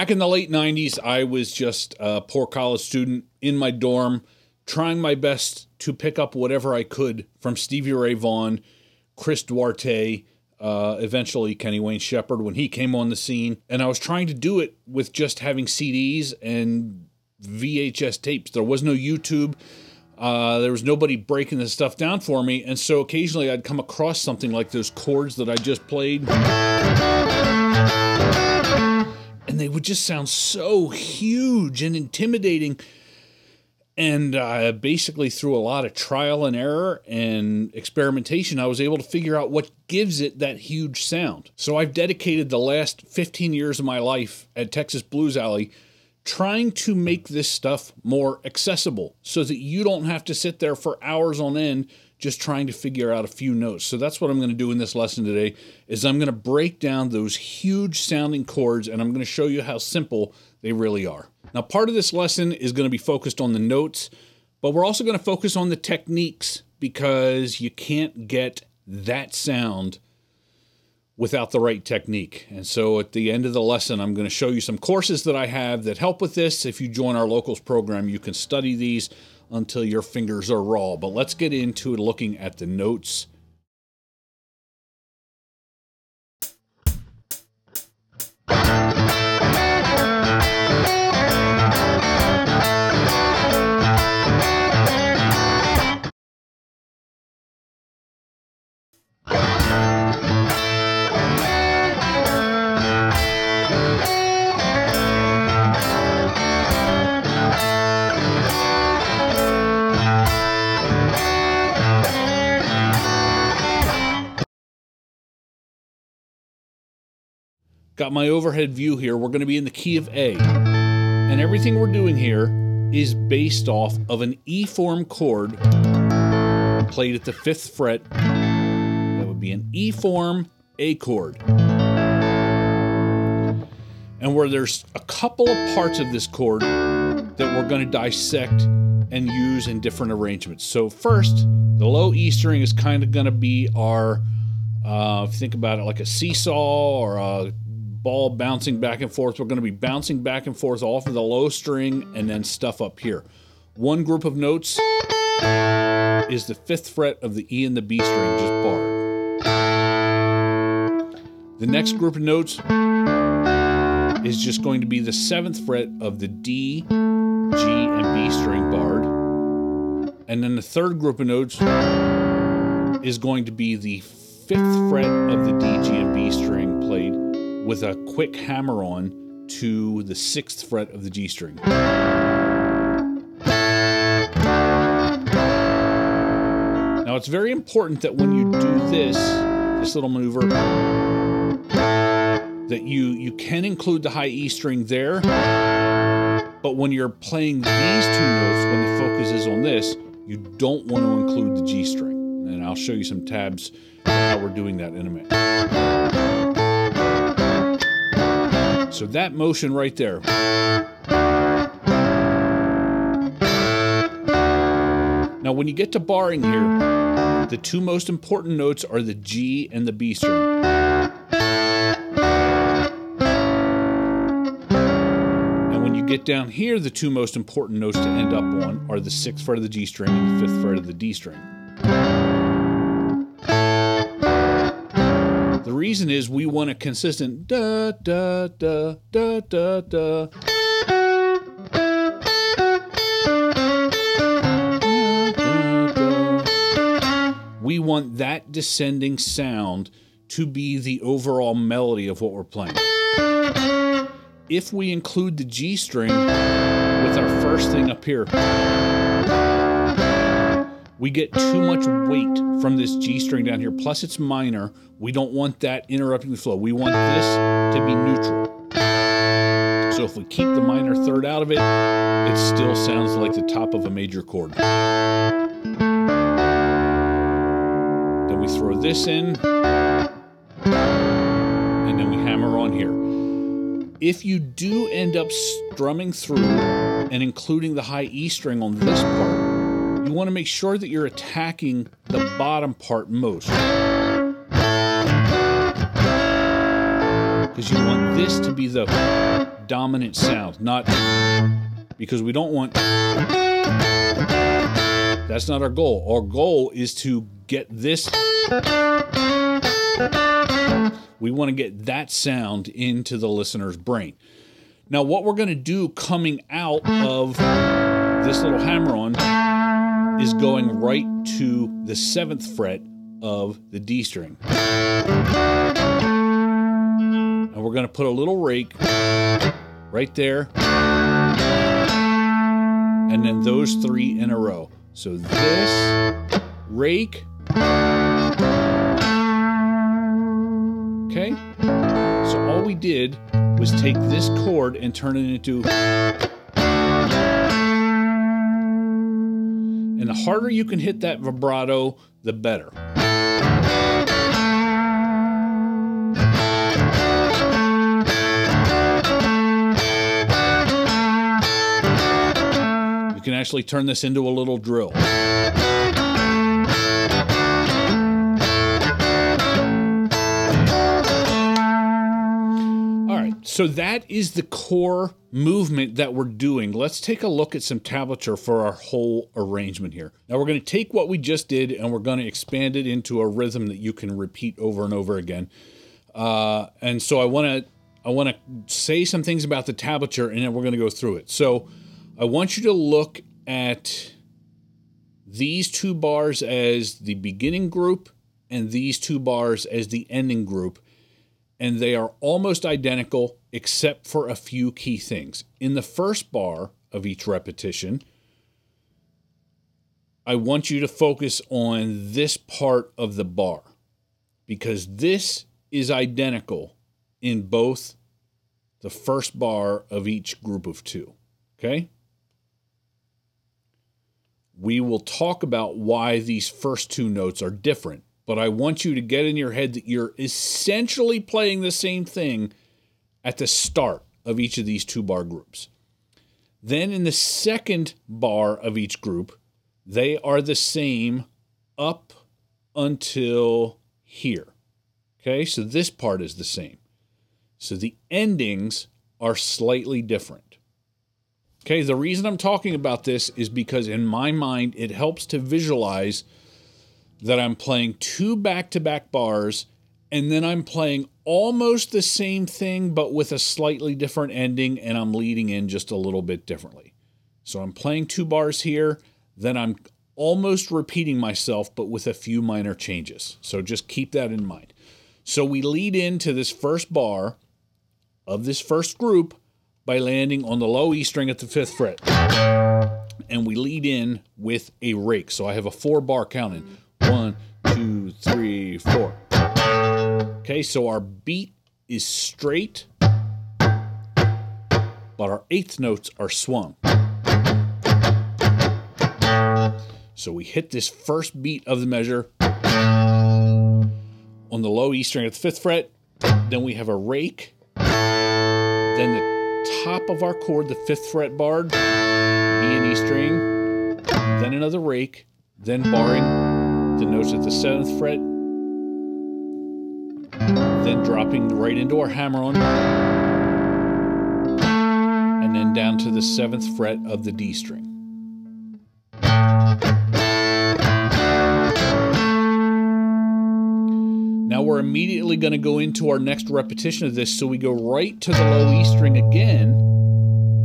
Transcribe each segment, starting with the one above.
Back in the late 90s, I was just a poor college student in my dorm, trying my best to pick up whatever I could from Stevie Ray Vaughan, Chris Duarte, uh, eventually Kenny Wayne Shepherd when he came on the scene. And I was trying to do it with just having CDs and VHS tapes. There was no YouTube. Uh, there was nobody breaking this stuff down for me. And so occasionally I'd come across something like those chords that I just played. They would just sound so huge and intimidating. And uh, basically, through a lot of trial and error and experimentation, I was able to figure out what gives it that huge sound. So I've dedicated the last 15 years of my life at Texas Blues Alley trying to make this stuff more accessible so that you don't have to sit there for hours on end just trying to figure out a few notes. So that's what I'm going to do in this lesson today is I'm going to break down those huge sounding chords and I'm going to show you how simple they really are. Now, part of this lesson is going to be focused on the notes, but we're also going to focus on the techniques because you can't get that sound without the right technique. And so at the end of the lesson, I'm going to show you some courses that I have that help with this. If you join our locals program, you can study these until your fingers are raw. But let's get into looking at the notes Got my overhead view here. We're going to be in the key of A. And everything we're doing here is based off of an E form chord played at the fifth fret. That would be an E form A chord. And where there's a couple of parts of this chord that we're going to dissect and use in different arrangements. So, first, the low E string is kind of going to be our, uh, if you think about it like a seesaw or a ball bouncing back and forth. We're going to be bouncing back and forth off of the low string and then stuff up here. One group of notes is the fifth fret of the E and the B string, just barred. The next group of notes is just going to be the seventh fret of the D, G, and B string barred. And then the third group of notes is going to be the fifth fret of the D, G, and B string with a quick hammer on to the sixth fret of the G string. Now it's very important that when you do this, this little maneuver, that you, you can include the high E string there, but when you're playing these two notes, when the focus is on this, you don't want to include the G string. And I'll show you some tabs how we're doing that in a minute. So that motion right there. Now, when you get to barring here, the two most important notes are the G and the B string. And when you get down here, the two most important notes to end up on are the sixth fret of the G string and the fifth fret of the D string. The reason is we want a consistent da da da da da da. We want that descending sound to be the overall melody of what we're playing. If we include the G string with our first thing up here, we get too much weight from this G string down here. Plus, it's minor. We don't want that interrupting the flow. We want this to be neutral. So if we keep the minor third out of it, it still sounds like the top of a major chord. Then we throw this in, and then we hammer on here. If you do end up strumming through and including the high E string on this part, you want to make sure that you're attacking the bottom part most. Because you want this to be the dominant sound, not because we don't want. That's not our goal. Our goal is to get this. We want to get that sound into the listener's brain. Now, what we're going to do coming out of this little hammer on is going right to the seventh fret of the D string. And we're going to put a little rake right there. And then those three in a row. So this, rake. Okay? So all we did was take this chord and turn it into. And the harder you can hit that vibrato, the better. You can actually turn this into a little drill. So that is the core movement that we're doing. Let's take a look at some tablature for our whole arrangement here. Now we're going to take what we just did and we're going to expand it into a rhythm that you can repeat over and over again. Uh, and so I want to I want to say some things about the tablature and then we're going to go through it. So I want you to look at these two bars as the beginning group and these two bars as the ending group and they are almost identical except for a few key things. In the first bar of each repetition, I want you to focus on this part of the bar because this is identical in both the first bar of each group of two. Okay? We will talk about why these first two notes are different but I want you to get in your head that you're essentially playing the same thing at the start of each of these two bar groups. Then in the second bar of each group, they are the same up until here. Okay, so this part is the same. So the endings are slightly different. Okay, the reason I'm talking about this is because in my mind, it helps to visualize that I'm playing two back to back bars and then I'm playing almost the same thing but with a slightly different ending and I'm leading in just a little bit differently. So I'm playing two bars here, then I'm almost repeating myself but with a few minor changes. So just keep that in mind. So we lead into this first bar of this first group by landing on the low E string at the fifth fret. And we lead in with a rake. So I have a four bar counting. One, two, three, four. Okay, so our beat is straight, but our eighth notes are swung. So we hit this first beat of the measure on the low E string at the fifth fret. Then we have a rake. Then the top of our chord, the fifth fret barred, E and E string. Then another rake. Then barring the notes at the seventh fret, then dropping right into our hammer on, and then down to the seventh fret of the D string. Now we're immediately going to go into our next repetition of this, so we go right to the low E string again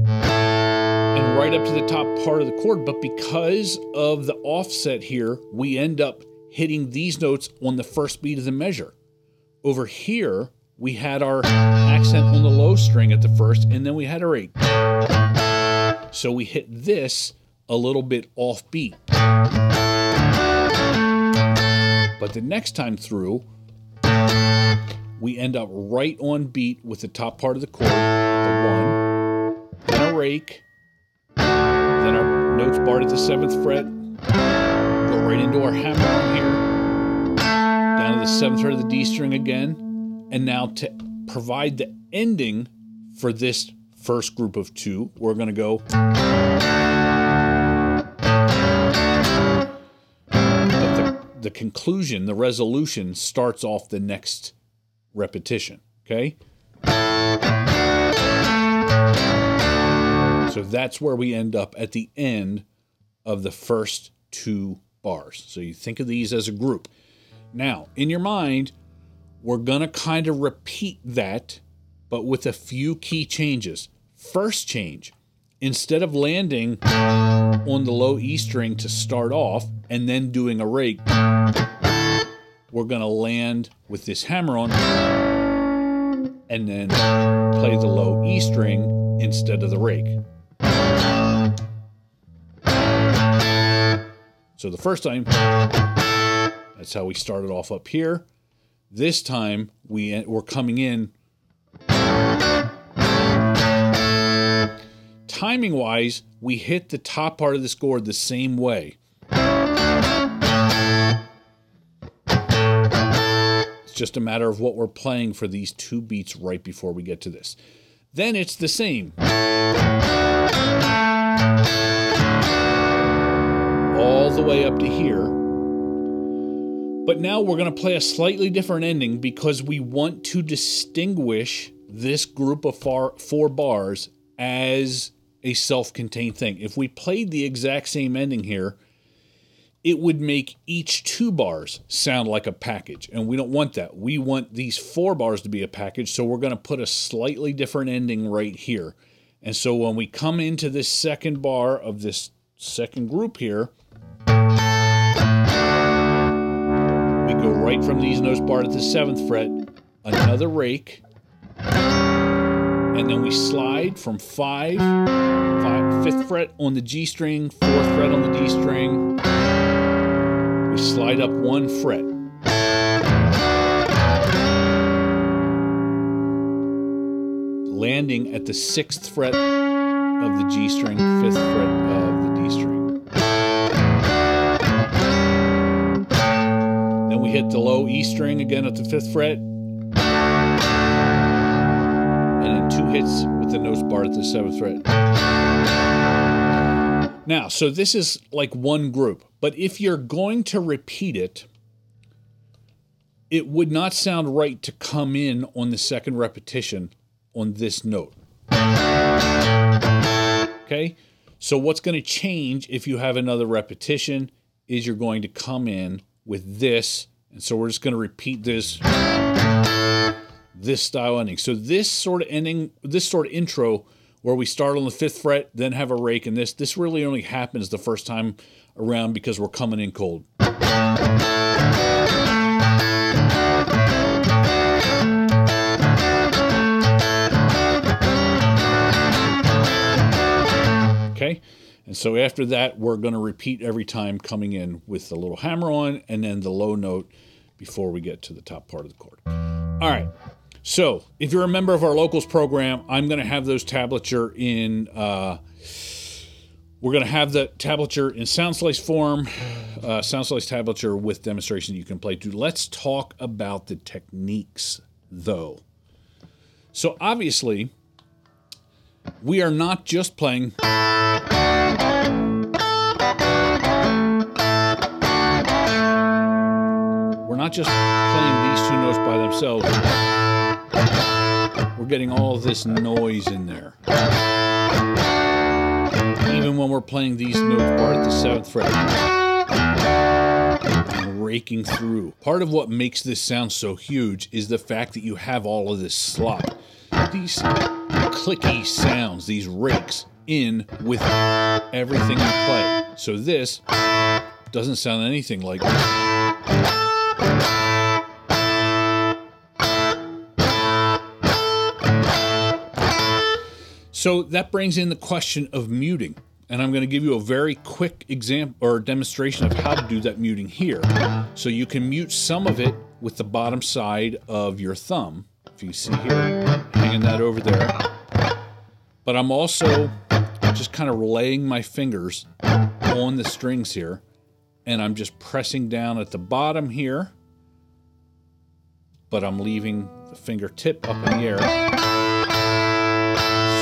and right up to the top part of the chord, but because of the offset here, we end up hitting these notes on the first beat of the measure. Over here, we had our accent on the low string at the first, and then we had our eight. So we hit this a little bit off beat. But the next time through, we end up right on beat with the top part of the chord, the one, then a rake, then our notes barred at the seventh fret, go right into our hammer on here, the seventh fret of the D string again. And now to provide the ending for this first group of two, we're going to go. But the, the conclusion, the resolution starts off the next repetition, okay? So that's where we end up at the end of the first two bars. So you think of these as a group. Now, in your mind, we're going to kind of repeat that, but with a few key changes. First change instead of landing on the low E string to start off and then doing a rake, we're going to land with this hammer on and then play the low E string instead of the rake. So the first time, that's how we started off up here. This time we we're coming in timing wise, we hit the top part of the score the same way. It's just a matter of what we're playing for these two beats right before we get to this. Then it's the same. All the way up to here. But now we're going to play a slightly different ending because we want to distinguish this group of far, four bars as a self contained thing. If we played the exact same ending here, it would make each two bars sound like a package. And we don't want that. We want these four bars to be a package. So we're going to put a slightly different ending right here. And so when we come into this second bar of this second group here, right from these notes bar to the seventh fret, another rake, and then we slide from five, five, fifth fret on the G string, fourth fret on the D string. We slide up one fret. Landing at the sixth fret of the G string, fifth fret of hit the low E string again at the fifth fret, and then two hits with the nose bar at the seventh fret. Now, so this is like one group, but if you're going to repeat it, it would not sound right to come in on the second repetition on this note. Okay? So, what's going to change if you have another repetition is you're going to come in with this. And so, we're just going to repeat this this style ending. So this sort of ending, this sort of intro where we start on the fifth fret, then have a rake, and this this really only happens the first time around because we're coming in cold. Okay, and so after that, we're going to repeat every time coming in with the little hammer on and then the low note before we get to the top part of the chord. All right. So, if you're a member of our locals program, I'm going to have those tablature in. Uh, we're going to have the tablature in Soundslice form, uh, Soundslice tablature with demonstration you can play to. Let's talk about the techniques, though. So, obviously, we are not just playing. Not just playing these two notes by themselves we're getting all this noise in there. Even when we're playing these notes part at the seventh fret, and raking through. Part of what makes this sound so huge is the fact that you have all of this slop, these clicky sounds, these rakes in with everything you play. So this doesn't sound anything like. So that brings in the question of muting. And I'm going to give you a very quick example or demonstration of how to do that muting here. So you can mute some of it with the bottom side of your thumb. If you see here, hanging that over there. But I'm also just kind of laying my fingers on the strings here. And I'm just pressing down at the bottom here. But I'm leaving the fingertip up in the air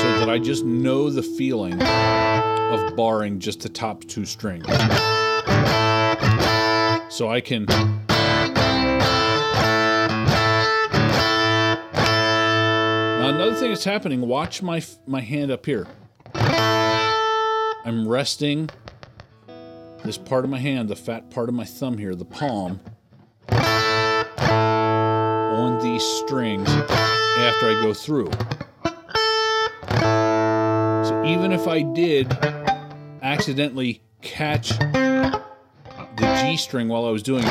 so that I just know the feeling of barring just the top two strings. So I can. Now, another thing that's happening, watch my, my hand up here. I'm resting this part of my hand, the fat part of my thumb here, the palm, on these strings after I go through. So even if I did accidentally catch the G string while I was doing it,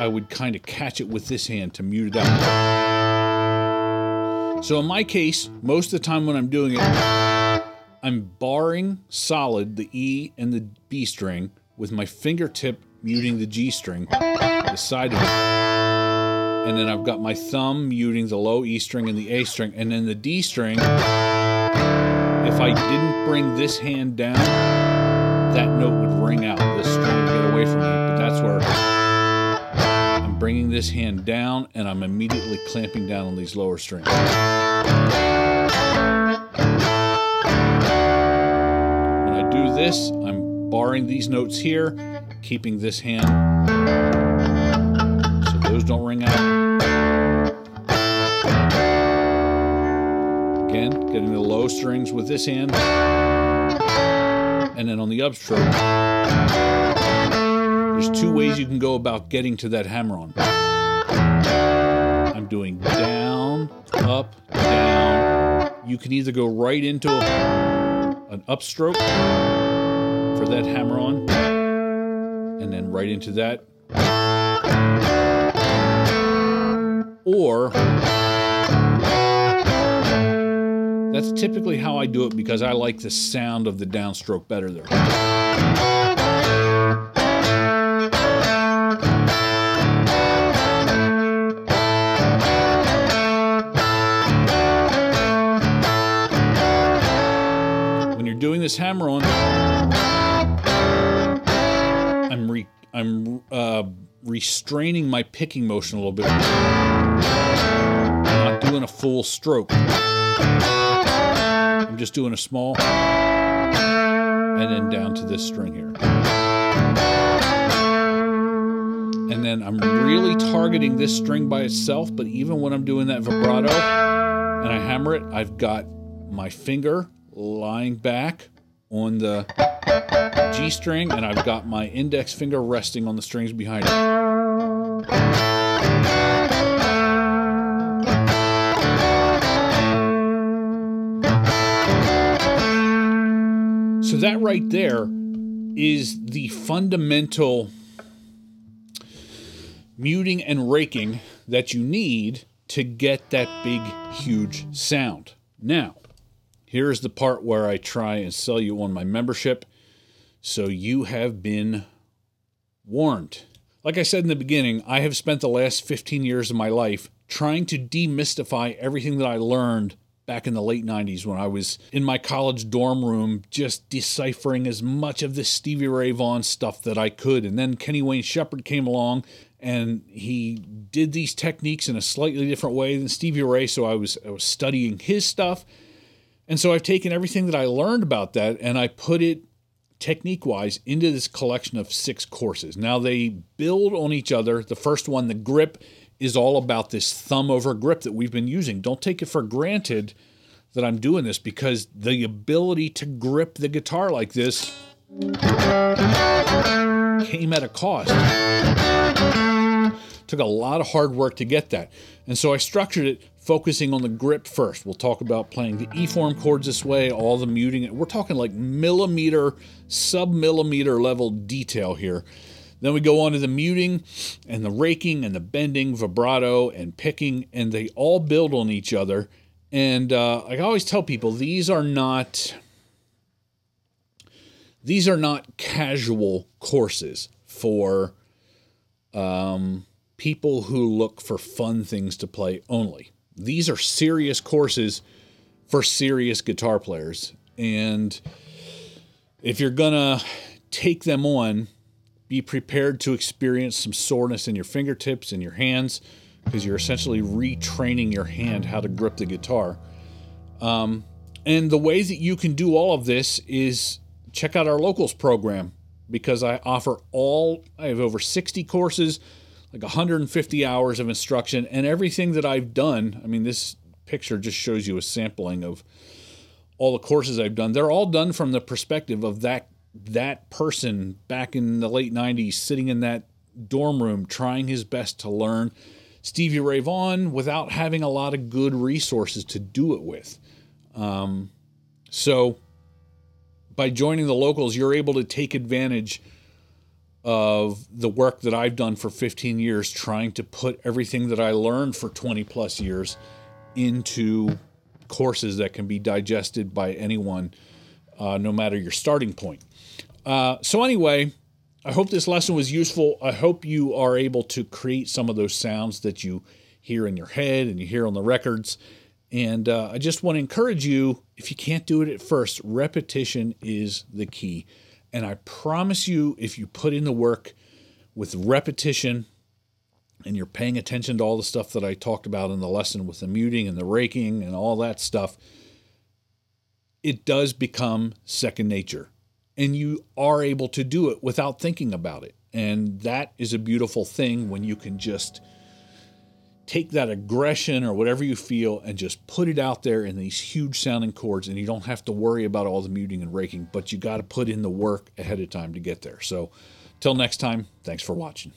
I would kind of catch it with this hand to mute it out. So in my case, most of the time when I'm doing it, I'm barring solid the E and the B string with my fingertip muting the G string, the side of it. And then I've got my thumb muting the low E string and the A string. And then the D string, if I didn't bring this hand down, that note would ring out. This string would get away from me. But that's where I'm bringing this hand down and I'm immediately clamping down on these lower strings. Barring these notes here, keeping this hand so those don't ring out. Again, getting the low strings with this hand. And then on the upstroke, there's two ways you can go about getting to that hammer on. I'm doing down, up, down. You can either go right into an upstroke for that hammer on, and then right into that. Or that's typically how I do it because I like the sound of the downstroke better there. When you're doing this hammer on, I'm uh, restraining my picking motion a little bit. I'm not doing a full stroke. I'm just doing a small and then down to this string here. And then I'm really targeting this string by itself, but even when I'm doing that vibrato and I hammer it, I've got my finger lying back on the G string, and I've got my index finger resting on the strings behind it. So that right there is the fundamental muting and raking that you need to get that big, huge sound. Now, Here's the part where I try and sell you on my membership. So you have been warned. Like I said in the beginning, I have spent the last 15 years of my life trying to demystify everything that I learned back in the late 90s when I was in my college dorm room just deciphering as much of this Stevie Ray Vaughan stuff that I could. And then Kenny Wayne Shepherd came along and he did these techniques in a slightly different way than Stevie Ray. So I was, I was studying his stuff and so I've taken everything that I learned about that and I put it technique wise into this collection of six courses. Now they build on each other. The first one, the grip, is all about this thumb over grip that we've been using. Don't take it for granted that I'm doing this because the ability to grip the guitar like this came at a cost. Took a lot of hard work to get that. And so I structured it focusing on the grip first. We'll talk about playing the E form chords this way, all the muting. We're talking like millimeter, sub millimeter level detail here. Then we go on to the muting and the raking and the bending, vibrato and picking, and they all build on each other. And uh, I always tell people these are not these are not casual courses for um, people who look for fun things to play only these are serious courses for serious guitar players. And if you're going to take them on, be prepared to experience some soreness in your fingertips and your hands because you're essentially retraining your hand how to grip the guitar. Um, and the way that you can do all of this is check out our locals program because I offer all, I have over 60 courses like 150 hours of instruction and everything that I've done. I mean, this picture just shows you a sampling of all the courses I've done, they're all done from the perspective of that that person back in the late 90s sitting in that dorm room trying his best to learn Stevie Ray Vaughan without having a lot of good resources to do it with. Um, so by joining the locals, you're able to take advantage of the work that I've done for 15 years, trying to put everything that I learned for 20 plus years into courses that can be digested by anyone, uh, no matter your starting point. Uh, so, anyway, I hope this lesson was useful. I hope you are able to create some of those sounds that you hear in your head and you hear on the records. And uh, I just want to encourage you if you can't do it at first, repetition is the key. And I promise you, if you put in the work with repetition and you're paying attention to all the stuff that I talked about in the lesson with the muting and the raking and all that stuff, it does become second nature. And you are able to do it without thinking about it. And that is a beautiful thing when you can just take that aggression or whatever you feel and just put it out there in these huge sounding chords and you don't have to worry about all the muting and raking but you got to put in the work ahead of time to get there. So till next time thanks for watching